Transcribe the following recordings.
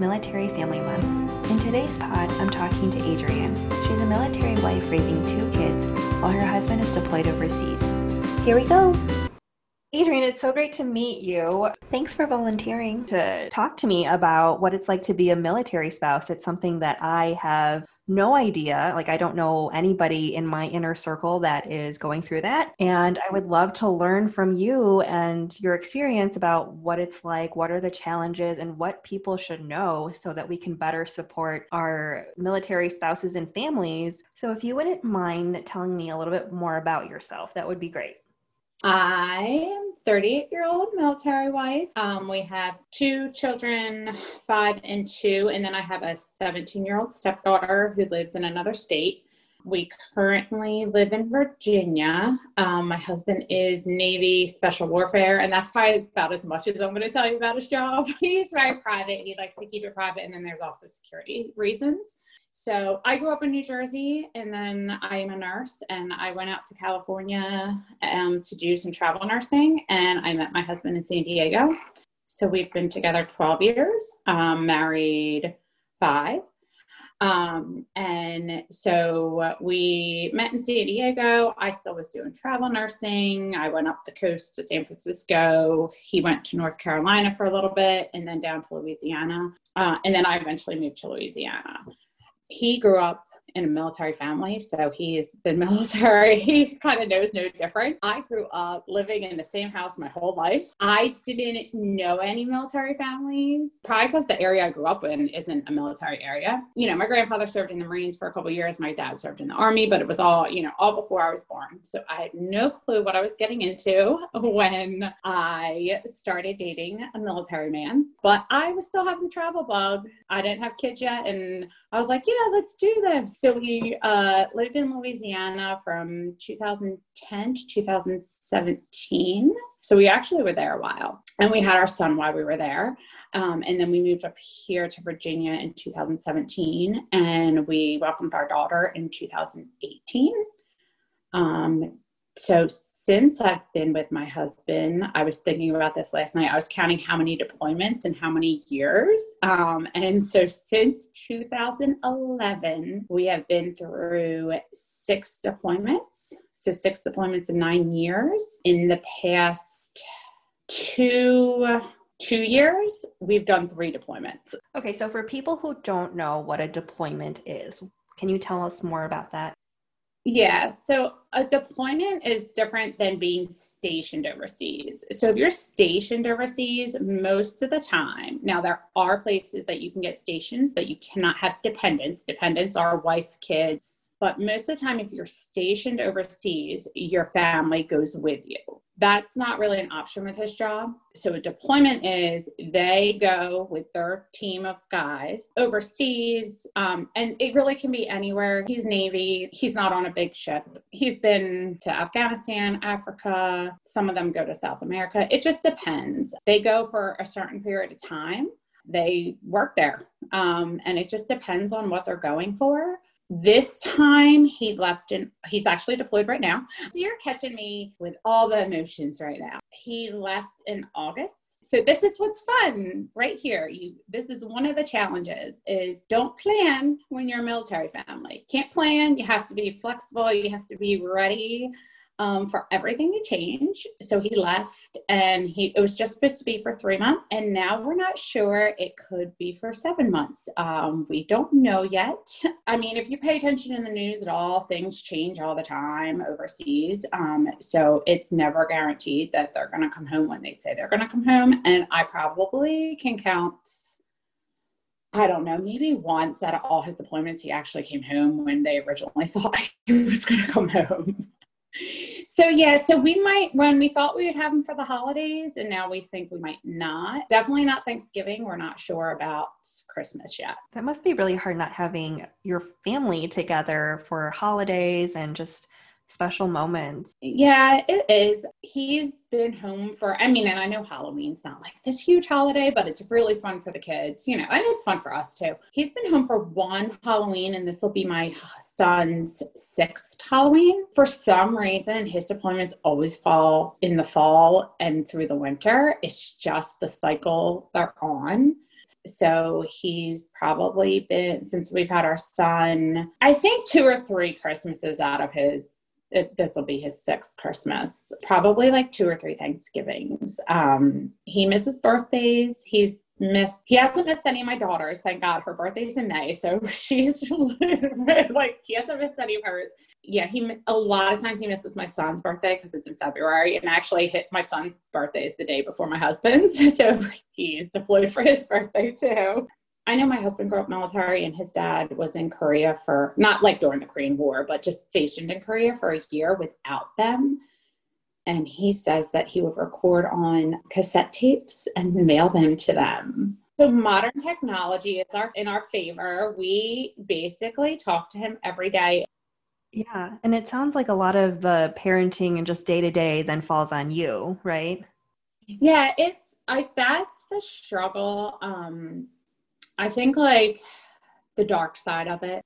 Military Family Month. In today's pod, I'm talking to Adrienne. She's a military wife raising two kids while her husband is deployed overseas. Here we go. Adrienne, it's so great to meet you. Thanks for volunteering to talk to me about what it's like to be a military spouse. It's something that I have no idea. Like, I don't know anybody in my inner circle that is going through that. And I would love to learn from you and your experience about what it's like, what are the challenges, and what people should know so that we can better support our military spouses and families. So, if you wouldn't mind telling me a little bit more about yourself, that would be great. I am 38 year old military wife. Um, we have two children, five and two, and then I have a 17 year old stepdaughter who lives in another state. We currently live in Virginia. Um, my husband is Navy Special Warfare, and that's probably about as much as I'm going to tell you about his job. He's very private. He likes to keep it private, and then there's also security reasons. So I grew up in New Jersey and then I am a nurse and I went out to California um, to do some travel nursing and I met my husband in San Diego. So we've been together 12 years, um, married five. Um, and so we met in San Diego. I still was doing travel nursing. I went up the coast to San Francisco. He went to North Carolina for a little bit and then down to Louisiana. Uh, and then I eventually moved to Louisiana he grew up in a military family, so he's been military. He kind of knows no different. I grew up living in the same house my whole life. I didn't know any military families, probably because the area I grew up in isn't a military area. You know, my grandfather served in the Marines for a couple years. My dad served in the Army, but it was all, you know, all before I was born. So I had no clue what I was getting into when I started dating a military man. But I was still having the travel bug. I didn't have kids yet, and I was like, yeah, let's do this. So we uh, lived in Louisiana from 2010 to 2017. So we actually were there a while. And we had our son while we were there. Um, and then we moved up here to Virginia in 2017. And we welcomed our daughter in 2018. Um, so since I've been with my husband, I was thinking about this last night. I was counting how many deployments and how many years. Um, and so since 2011, we have been through six deployments. So six deployments in nine years. In the past two two years, we've done three deployments. Okay, so for people who don't know what a deployment is, can you tell us more about that? Yeah, so a deployment is different than being stationed overseas. So if you're stationed overseas, most of the time, now there are places that you can get stations that you cannot have dependents. Dependents are wife, kids, but most of the time, if you're stationed overseas, your family goes with you that's not really an option with his job. So a deployment is they go with their team of guys overseas, um, and it really can be anywhere. He's Navy. He's not on a big ship. He's been to Afghanistan, Africa. Some of them go to South America. It just depends. They go for a certain period of time. They work there, um, and it just depends on what they're going for. This time he left and he's actually deployed right now. So you're catching me with all the emotions right now. He left in August. So this is what's fun right here. You this is one of the challenges is don't plan when you're a military family. Can't plan, you have to be flexible, you have to be ready um, for everything to change. So he left and he it was just supposed to be for three months. And now we're not sure it could be for seven months. Um, we don't know yet. I mean, if you pay attention in the news at all, things change all the time overseas. Um, so it's never guaranteed that they're going to come home when they say they're going to come home. And I probably can count I don't know, maybe once out of all his deployments, he actually came home when they originally thought he was going to come home so yeah so we might when we thought we would have them for the holidays and now we think we might not definitely not thanksgiving. We're not sure about christmas yet. That must be really hard not having your family together for holidays and just special moments. Yeah, it is. He's been home for, I mean, and I know Halloween's not like this huge holiday, but it's really fun for the kids, you know, and it's fun for us too. He's been home for one Halloween, and this will be my son's sixth Halloween. For some reason, his deployments always fall in the fall and through the winter. It's just the cycle they're on So he's probably been, since we've had our son, I think two or three Christmases out of his this will be his sixth Christmas, probably like two or three Thanksgivings. Um, he misses birthdays. He's missed, he hasn't missed any of my daughters. Thank God her birthday's in May. So she's like, he hasn't missed any of hers. Yeah, he, a lot of times he misses my son's birthday because it's in February. And actually hit my son's birthday is the day before my husband's. So he's deployed for his birthday too. I know my husband grew up military and his dad was in Korea for not like during the Korean War, but just stationed in Korea for a year without them. And he says that he would record on cassette tapes and mail them to them. So modern technology is our in our favor. We basically talk to him every day. Yeah, and it sounds like a lot of the parenting and just day to day then falls on you, right? Yeah, it's like that's the struggle. Um I think like the dark side of it,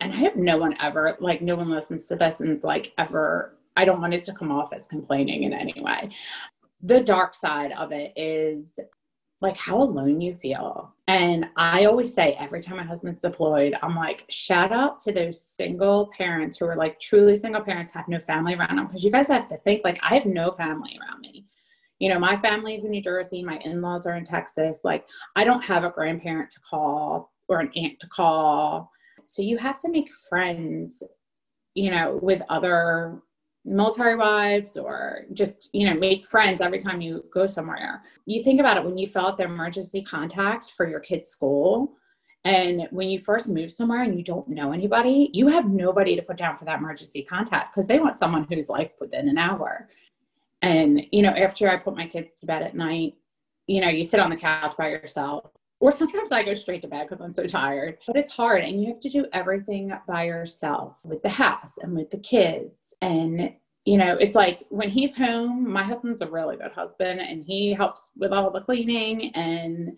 and I hope no one ever, like, no one listens to this and like ever, I don't want it to come off as complaining in any way. The dark side of it is like how alone you feel. And I always say every time my husband's deployed, I'm like, shout out to those single parents who are like truly single parents, have no family around them. Because you guys have to think, like, I have no family around me you know, my family's in New Jersey, my in laws are in Texas. Like, I don't have a grandparent to call or an aunt to call. So you have to make friends, you know, with other military wives or just, you know, make friends every time you go somewhere. You think about it when you fill out the emergency contact for your kid's school. And when you first move somewhere and you don't know anybody, you have nobody to put down for that emergency contact because they want someone who's like within an hour. And, you know, after I put my kids to bed at night, you know, you sit on the couch by yourself. Or sometimes I go straight to bed because I'm so tired. But it's hard and you have to do everything by yourself with the house and with the kids. And, you know, it's like when he's home, my husband's a really good husband and he helps with all the cleaning and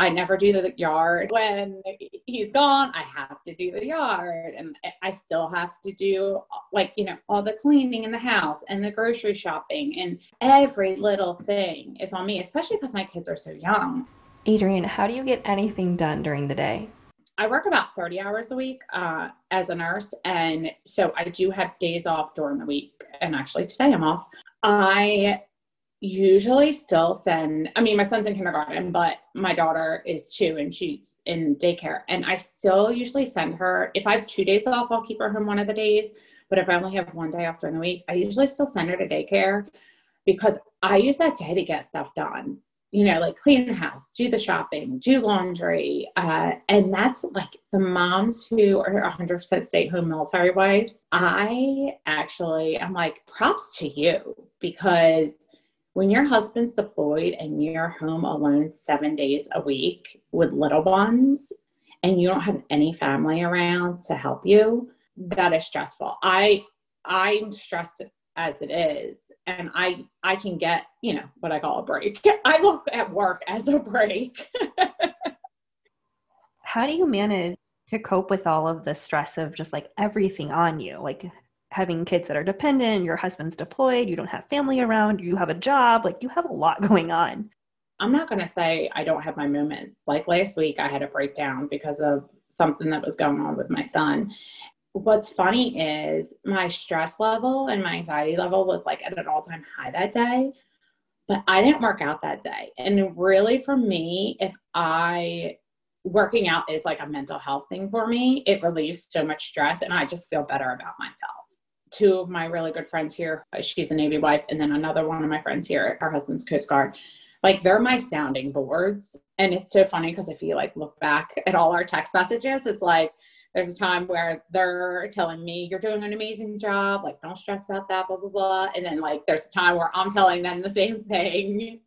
I never do the yard. When he's gone, I have to do the yard. And I still have to do, like, you know, all the cleaning in the house and the grocery shopping and every little thing is on me, especially because my kids are so young. Adrienne, how do you get anything done during the day? I work about 30 hours a week uh, as a nurse. And so I do have days off during the week. And actually, today I'm off. I usually still send i mean my son's in kindergarten but my daughter is two and she's in daycare. And i still usually send her if i have two days off i'll keep her home one of the days. But if i only have one day off during the week i usually still send her to daycare because i use that day to get stuff done. You know like clean the house do the shopping do laundry uh, and that's like the moms who are 100% stay home military wives. I actually i'm like props to you because when your husband's deployed and you're home alone seven days a week with little ones and you don't have any family around to help you that is stressful. I i'm stressed as it is and i i can get you know what i call a break. I look at work as a break. How do you manage to cope with all of the stress of just like everything on you? Like having kids that are dependent, your husband's deployed, you don't have family around, you have a job, like you have a lot going on. I'm not going to say I don't have my moments. Like last week, I had a breakdown because of something that was going on with my son. What's funny is my stress level and my anxiety level was like at an all time high that day, but I didn't work out that day. And really, for me, if I working out is like a mental health thing for me, it relieves so much stress and I just feel better about myself two of my really good friends here, she's a Navy wife, and then another one of my friends here, her husband's Coast Guard. Like they're my sounding boards. And it's so funny because if you like look back at all our text messages, it's like there's a time where they're telling me you're doing an amazing job, like don't stress about that, blah blah blah. And then like there's a time where I'm telling them the same thing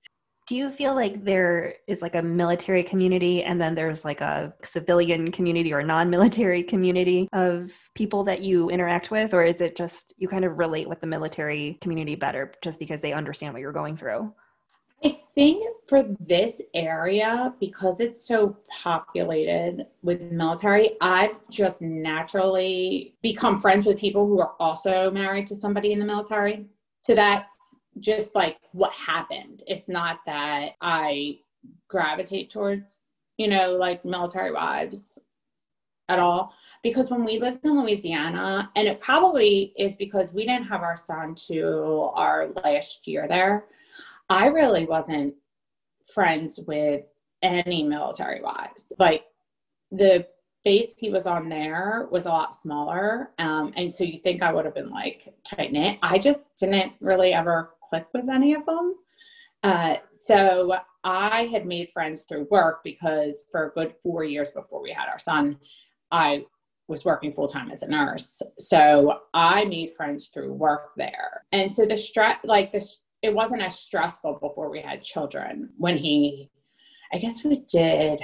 do you feel like there is like a military community and then there's like a civilian community or non-military community of people that you interact with? Or is it just you kind of relate with the military community better just because they understand what you're going through? I think for this area because it's so populated with military i've just naturally become friends with people who are also married to somebody in the military. So that's just like what happened. It's not that I gravitate towards you know, like military wives at all. Because when we lived in Louisiana, and it probably is because we didn't have our son to our last year there, I really wasn't friends with any military wives. Like the base he was on there was a lot smaller. Um, and so you think I would have been like tight knit. I just didn't really ever click with any of them. Uh, so I had made friends through work because for a good four years before we had our son, I was working full time as a nurse. So I made friends through work there. And so the stress, like this, it wasn't as stressful before we had children when he, I guess we did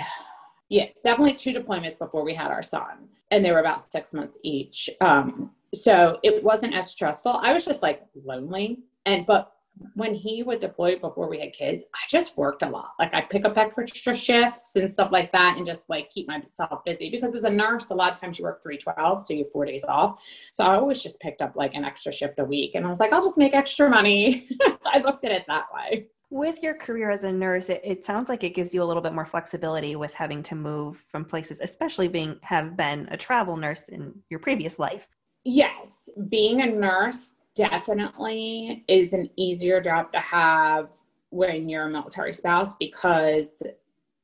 yeah, definitely two deployments before we had our son, and they were about six months each. Um, so it wasn't as stressful. I was just like lonely, and but when he would deploy before we had kids, I just worked a lot. Like I pick up extra shifts and stuff like that, and just like keep myself busy. Because as a nurse, a lot of times you work three twelve, so you have four days off. So I always just picked up like an extra shift a week, and I was like, I'll just make extra money. I looked at it that way. With your career as a nurse, it, it, sounds like it gives you a little bit more flexibility with having to move from places, especially being have been a travel nurse in your previous life. Yes, being a nurse definitely is an easier job to have when you're a military spouse because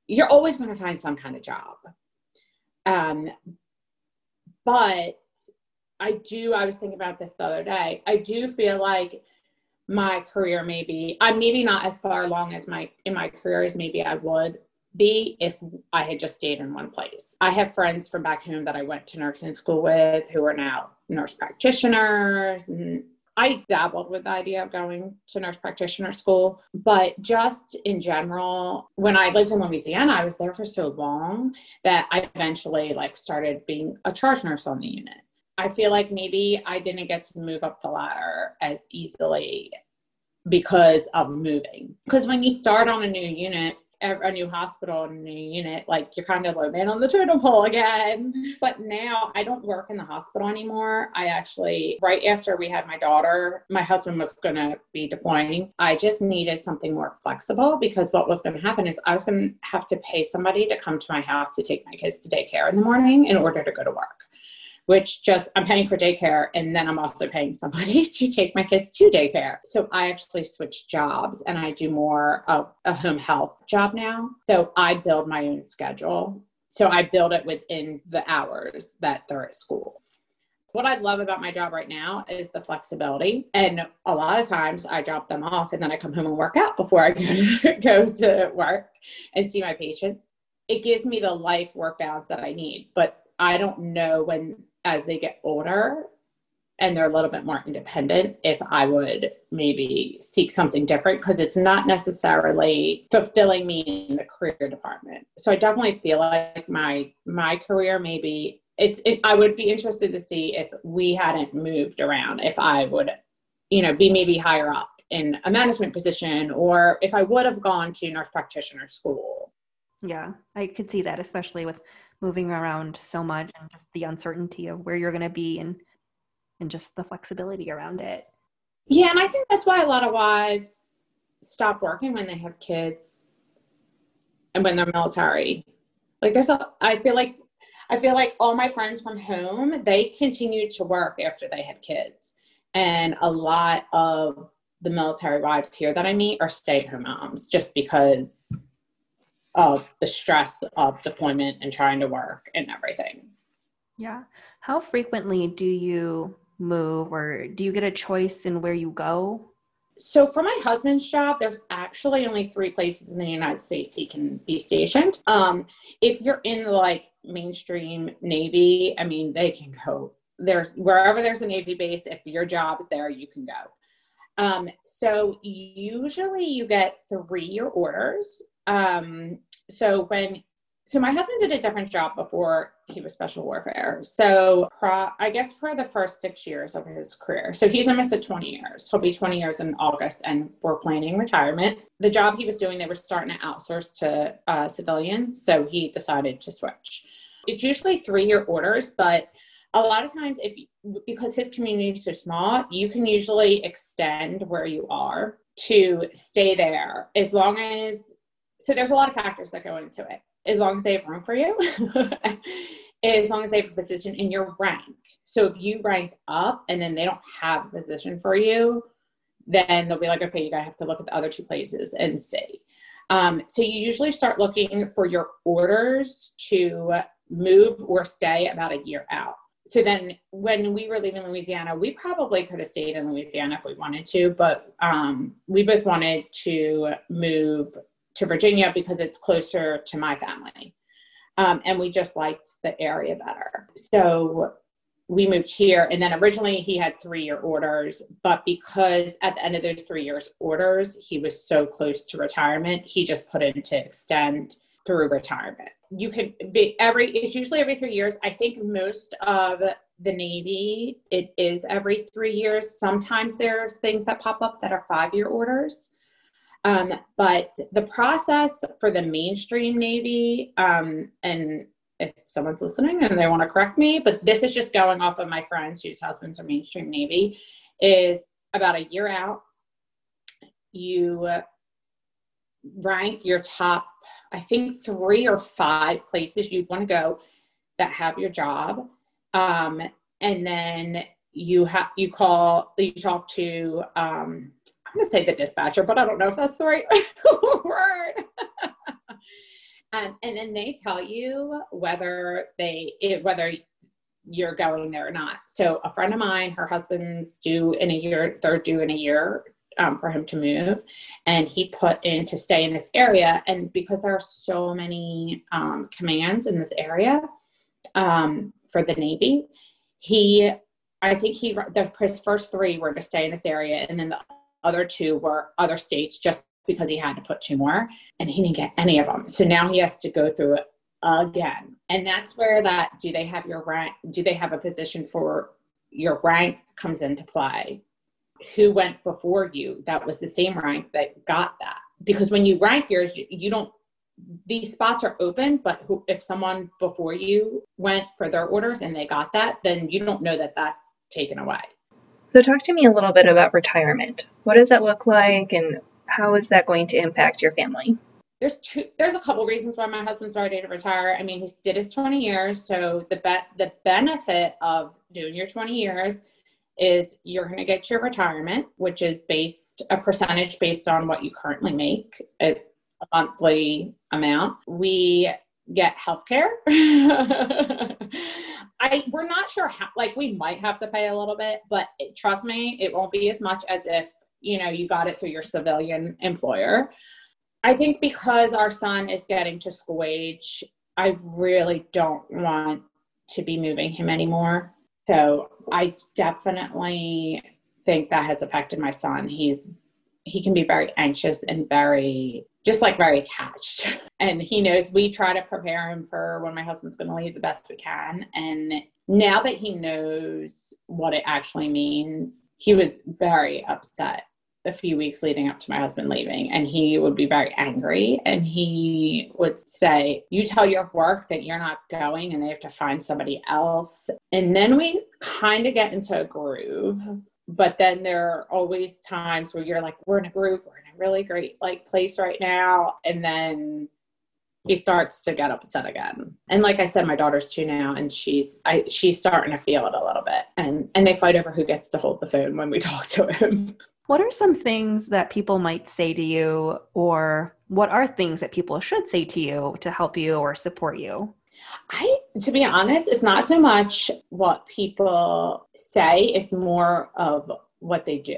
you're always going to find some kind of job. Um, but I do, I was thinking about this the other day. I do feel like my career maybe i'm maybe not as far along as my in my career as maybe i would be if i had just stayed in one place i have friends from back home that i went to nursing school with who are now nurse practitioners and i dabbled with the idea of going to nurse practitioner school but just in general when i lived in louisiana i was there for so long that i eventually like started being a charge nurse on the unit I feel like maybe I didn't get to move up the ladder as easily because of moving. Because when you start on a new unit, a new hospital, a new unit, like you're kind of low man on the totem pole again. But now I don't work in the hospital anymore. I actually, right after we had my daughter, my husband was going to be deploying. I just needed something more flexible because what was going to happen is I was going to have to pay somebody to come to my house to take my kids to daycare in the morning in order to go to work which just I'm paying for daycare and then I'm also paying somebody to take my kids to daycare. So I actually switched jobs and I do more of a home health job now. So I build my own schedule. So I build it within the hours that they're at school. What I love about my job right now is the flexibility. And a lot of times I drop them off and then I come home and work out before I go to, go to work and see my patients. It gives me the life work balance that I need. But I don't know when as they get older and they're a little bit more independent if I would maybe seek something different because it's not necessarily fulfilling me in the career department. So I definitely feel like my my career maybe it's it, I would be interested to see if we hadn't moved around if I would you know be maybe higher up in a management position or if I would have gone to nurse practitioner school. Yeah, I could see that especially with moving around so much and just the uncertainty of where you're going to be and and just the flexibility around it. Yeah, and I think that's why a lot of wives stop working when they have kids and when they're military. Like there's a I feel like I feel like all my friends from home, they continued to work after they had kids. And a lot of the military wives here that I meet are stay-at-home moms just because of the stress of deployment and trying to work and everything. Yeah. How frequently do you move or do you get a choice in where you go? So, for my husband's job, there's actually only three places in the United States he can be stationed. Um, if you're in like mainstream Navy, I mean, they can go there's wherever there's a Navy base. If your job is there, you can go. Um, so usually you get three year orders um, so when so my husband did a different job before he was special warfare. So pro, I guess for the first six years of his career. So he's almost at 20 years. He'll be 20 years in August, and we're planning retirement. The job he was doing, they were starting to outsource to uh, civilians. So he decided to switch. It's usually three-year orders, but a lot of times, if because his community is so small, you can usually extend where you are to stay there as long as so there's a lot of factors that go into it. as long as they have room for you, as long as they have a position in your rank. So if you rank up and then they don't have a position for you, then they'll be like, okay, you gotta have to look at the other two places and see. Um, so you usually start looking for your orders to move or stay about a year out. So then when we were leaving Louisiana, we probably could have stayed in Louisiana if we wanted to, but um, we both wanted to move to Virginia because it's closer to my family. Um, and we just liked the area better. So we moved here and then originally he had three year orders but because at the end of those three years orders he was so close to retirement he just put in to extend through retirement you could be every it's usually every three years i think most of the navy it is every three years sometimes there are things that pop up that are five year orders um, but the process for the mainstream navy um, and if someone's listening and they want to correct me, but this is just going off of my friends whose husbands are mainstream Navy, is about a year out. You rank your top, I think, three or five places you'd want to go that have your job. Um, and then you have you call you talk to um, I'm gonna say the dispatcher, but I don't know if that's the right word. Um, and then they tell you whether they it, whether you're going there or not. So a friend of mine, her husband's due in a year, they're due in a year um, for him to move, and he put in to stay in this area. And because there are so many um, commands in this area um, for the Navy, he, I think he, the, his first three were to stay in this area, and then the other two were other states just because he had to put two more and he didn't get any of them. So now he has to go through it again. And that's where that do they have your rank, do they have a position for your rank comes into play? Who went before you that was the same rank that got that? Because when you rank yours, you don't these spots are open, but who, if someone before you went for their orders and they got that, then you don't know that that's taken away. So, talk to me a little bit about retirement. What does that look like, and how is that going to impact your family? There's two. There's a couple reasons why my husband's ready to retire. I mean, he did his 20 years, so the bet the benefit of doing your 20 years is you're going to get your retirement, which is based a percentage based on what you currently make, a monthly amount. We get health care. I we're not sure how like we might have to pay a little bit, but it, trust me, it won't be as much as if you know you got it through your civilian employer. I think because our son is getting to school age i really don't want to be moving him anymore. So i definitely think that has affected my son. He's he can be very anxious and very just like very attached and he knows we try to prepare him for when my husband's going to leave the best we can. And now that he knows what it actually means he was very upset a few weeks leading up to my husband leaving. And he would be very angry. And he would say you tell your work that you're not going and they have to find somebody else. And then we kind of get into a groove. But then there are always times where you're like we're in a groove we're in a really great like place right now. And then he starts to get upset again and like i said my daughter's two now and she's i she's starting to feel it a little bit and and they fight over who gets to hold the phone when we talk to him what are some things that people might say to you, or what are things that people should say to you to help you or support you? I, to be honest, it's not so much what people say, it's more of what they do.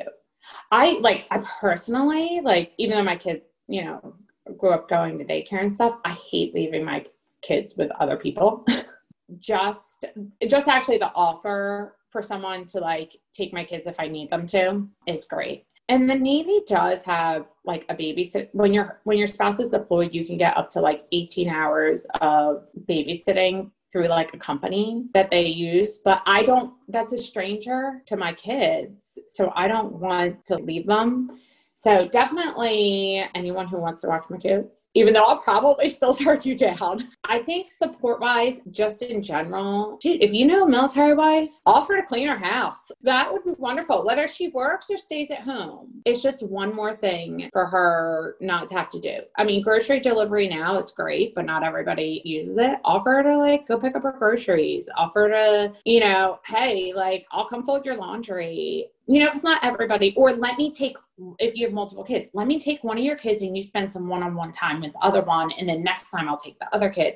I like, I personally, like, even though my kid, you know, grew up going to daycare and stuff, I hate leaving my kids with other people. just, just actually the offer for someone to like take my kids if I need them to is great. And the Navy does have like a babysit when your when your spouse is deployed, you can get up to like 18 hours of babysitting through like a company that they use. But I don't that's a stranger to my kids. So I don't want to leave them. So definitely anyone who wants to watch my kids, even though I'll probably still turn you down. I think support wise, just in general, dude, if you know a military wife, offer to clean her house. That would be wonderful. Whether she works or stays at home. It's just one more thing for her not to have to do. I mean, grocery delivery now is great, but not everybody uses it. Offer to like go pick up her groceries. Offer to, you know, hey, like I'll come fold your laundry you know, it's not everybody, or let me take, if you have multiple kids, let me take one of your kids and you spend some one on one time with the other one. And then next time I'll take the other kid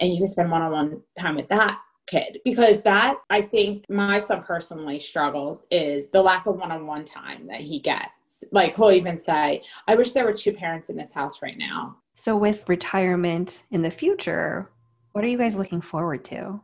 and you can spend one on one time with that kid. Because that, I think, my son personally struggles is the lack of one on one time that he gets. Like he'll even say, I wish there were two parents in this house right now. So, with retirement in the future, what are you guys looking forward to?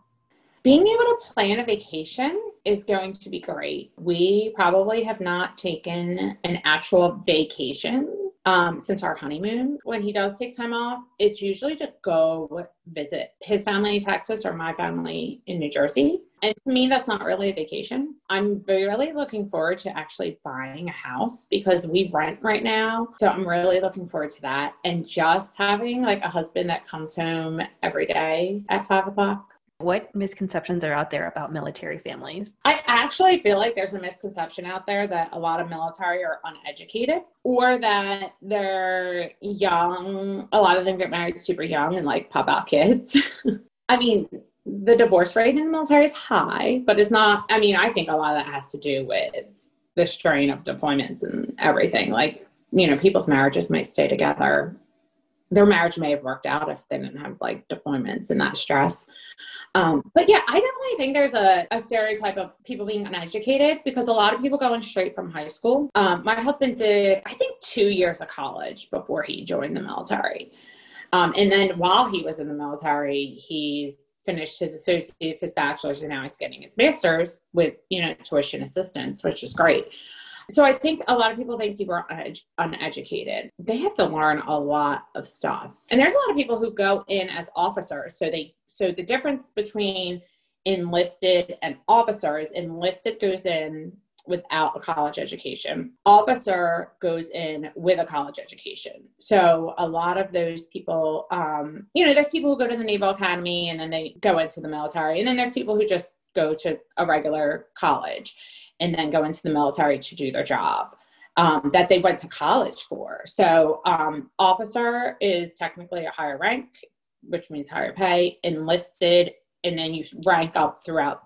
Being able to plan a vacation is going to be great. We probably have not taken an actual vacation um, since our honeymoon. When he does take time off, it's usually to go visit his family in Texas or my family in New Jersey. And to me, that's not really a vacation. I'm really looking forward to actually buying a house because we rent right now. So I'm really looking forward to that. And just having like a husband that comes home every day at five o'clock what misconceptions are out there about military families? I actually feel like there's a misconception out there that a lot of military are uneducated or that they're young. A lot of them get married super young and like pop out kids. I mean, the divorce rate in the military is high, but it's not, I mean, I think a lot of that has to do with the strain of deployments and everything. Like, you know, people's marriages might stay together their marriage may have worked out if they didn't have like deployments and that stress. Um, but yeah, I definitely think there's a, a, stereotype of people being uneducated because a lot of people going straight from high school. Um, my husband did, I think, two years of college before he joined the military. Um, and then while he was in the military, he's finished his associates, his bachelor's, and now he's getting his master's with, you know, tuition assistance, which is great. So I think a lot of people think people are uneducated. They have to learn a lot of stuff. And there's a lot of people who go in as officers. So they so the difference between enlisted and officers, enlisted goes in without a college education. Officer goes in with a college education. So a lot of those people, um, you know, there's people who go to the Naval Academy and then they go into the military, and then there's people who just go to a regular college and then go into the military to do their job um, that they went to college for. So, um, officer is technically a higher rank, which means higher pay, enlisted, and then you rank up throughout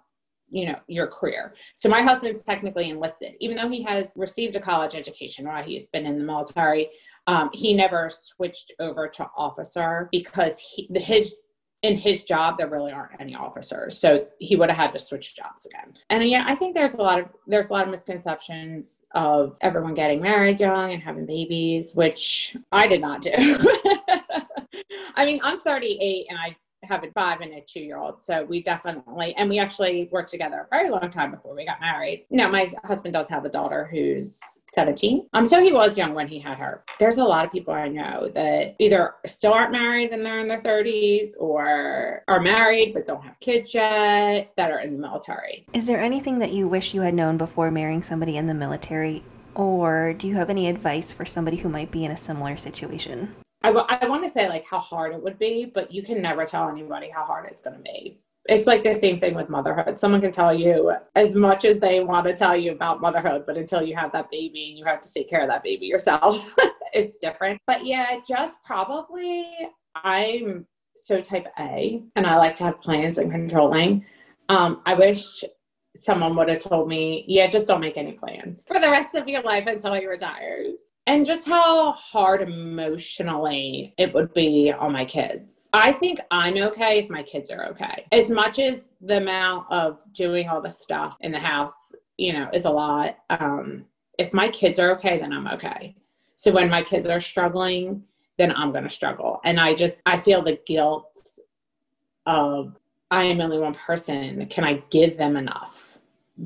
you know your career so my husband's technically enlisted even though he has received a college education while he's been in the military um, he never switched over to officer because he, his in his job there really aren't any officers. So he would have had to switch jobs again. And yeah i think there's a lot of there's a lot of misconceptions of everyone getting married young and having babies which i did not do. I mean i'm 38 and i have a five and a two year old. So we definitely, and we actually worked together a very long time before we got married. Now, my husband does have a daughter who's 17. Um, so he was young when he had her. There's a lot of people I know that either still aren't married and they're in their 30s or are married but don't have kids yet that are in the military. Is there anything that you wish you had known before marrying somebody in the military? Or do you have any advice for somebody who might be in a similar situation? I, w- I want to say like how hard it would be, but you can never tell anybody how hard it's going to be. It's like the same thing with motherhood. Someone can tell you as much as they want to tell you about motherhood, but until you have that baby and you have to take care of that baby yourself, it's different. But yeah, just probably I'm so type A and I like to have plans and controlling. Um, I wish someone would have told me, yeah, just don't make any plans for the rest of your life until he retires and just how hard emotionally it would be on my kids. I think I'm okay if my kids are okay. As much as the amount of doing all the stuff in the house, you know, is a lot. Um, if my kids are okay, then I'm okay. So when my kids are struggling, then I'm going to struggle. And I just, I feel the guilt of I am only one person. Can I give them enough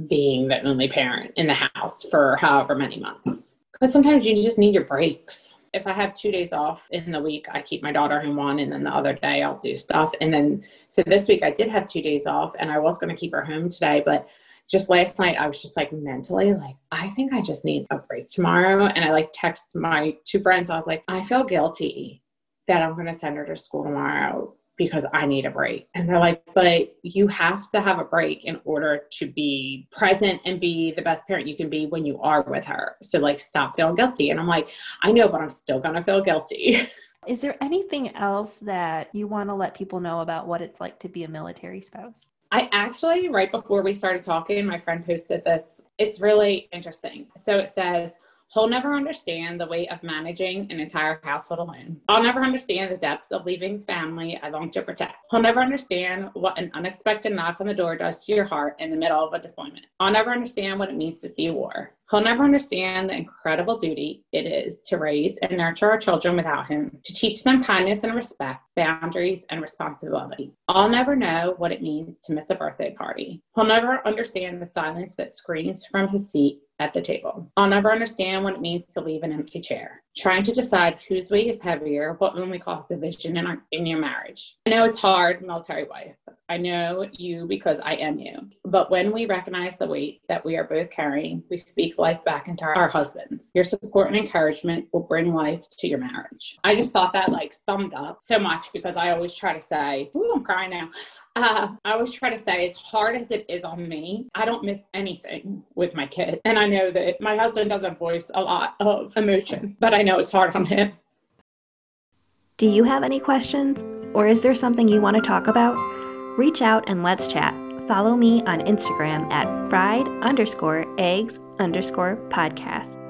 being the only parent in the house for however many months? But sometimes you just need your breaks. If I have two days off in the week, I keep my daughter home one, and then the other day I'll do stuff. And then, so this week I did have two days off, and I was going to keep her home today, but just last night I was just like mentally like I think I just need a break tomorrow and I like text my two friends I was like I feel guilty that I'm going to send her to school tomorrow because I need a break. And they're like, but you have to have a break in order to be present and be the best parent you can be when you are with her. So, like, stop feeling guilty. And I'm like, I know, but I'm still going to feel guilty. Is there anything else that you want to let people know about what it's like to be a military spouse? I actually, right before we started talking, my friend posted this. It's really interesting. So it says, He'll never understand the weight of managing an entire household alone. I'll never understand the depths of leaving family I long to protect. He'll never understand what an unexpected knock on the door does to your heart in the middle of a deployment. I'll never understand what it means to see war. He'll never understand the incredible duty it is to raise and nurture our children without him, to teach them kindness and respect, boundaries and responsibility. I'll never know what it means to miss a birthday party. He'll never understand the silence that screams from his seat at the table. I'll never understand what it means to leave an empty chair. Trying to decide whose weight is heavier, what only cause division in, our, in your marriage. I know it's hard, military wife. I know you because I am you. But when we recognize the weight that we are both carrying, we speak life back into our, our husbands. Your support and encouragement will bring life to your marriage. I just thought that like summed up so much because I always try to say, Ooh, I'm crying now. Uh, I always try to say, as hard as it is on me, I don't miss anything with my kid. And I know that my husband doesn't voice a lot of emotion, but I know it's hard on him. Do you have any questions? Or is there something you want to talk about? Reach out and let's chat. Follow me on Instagram at fried underscore eggs underscore podcast.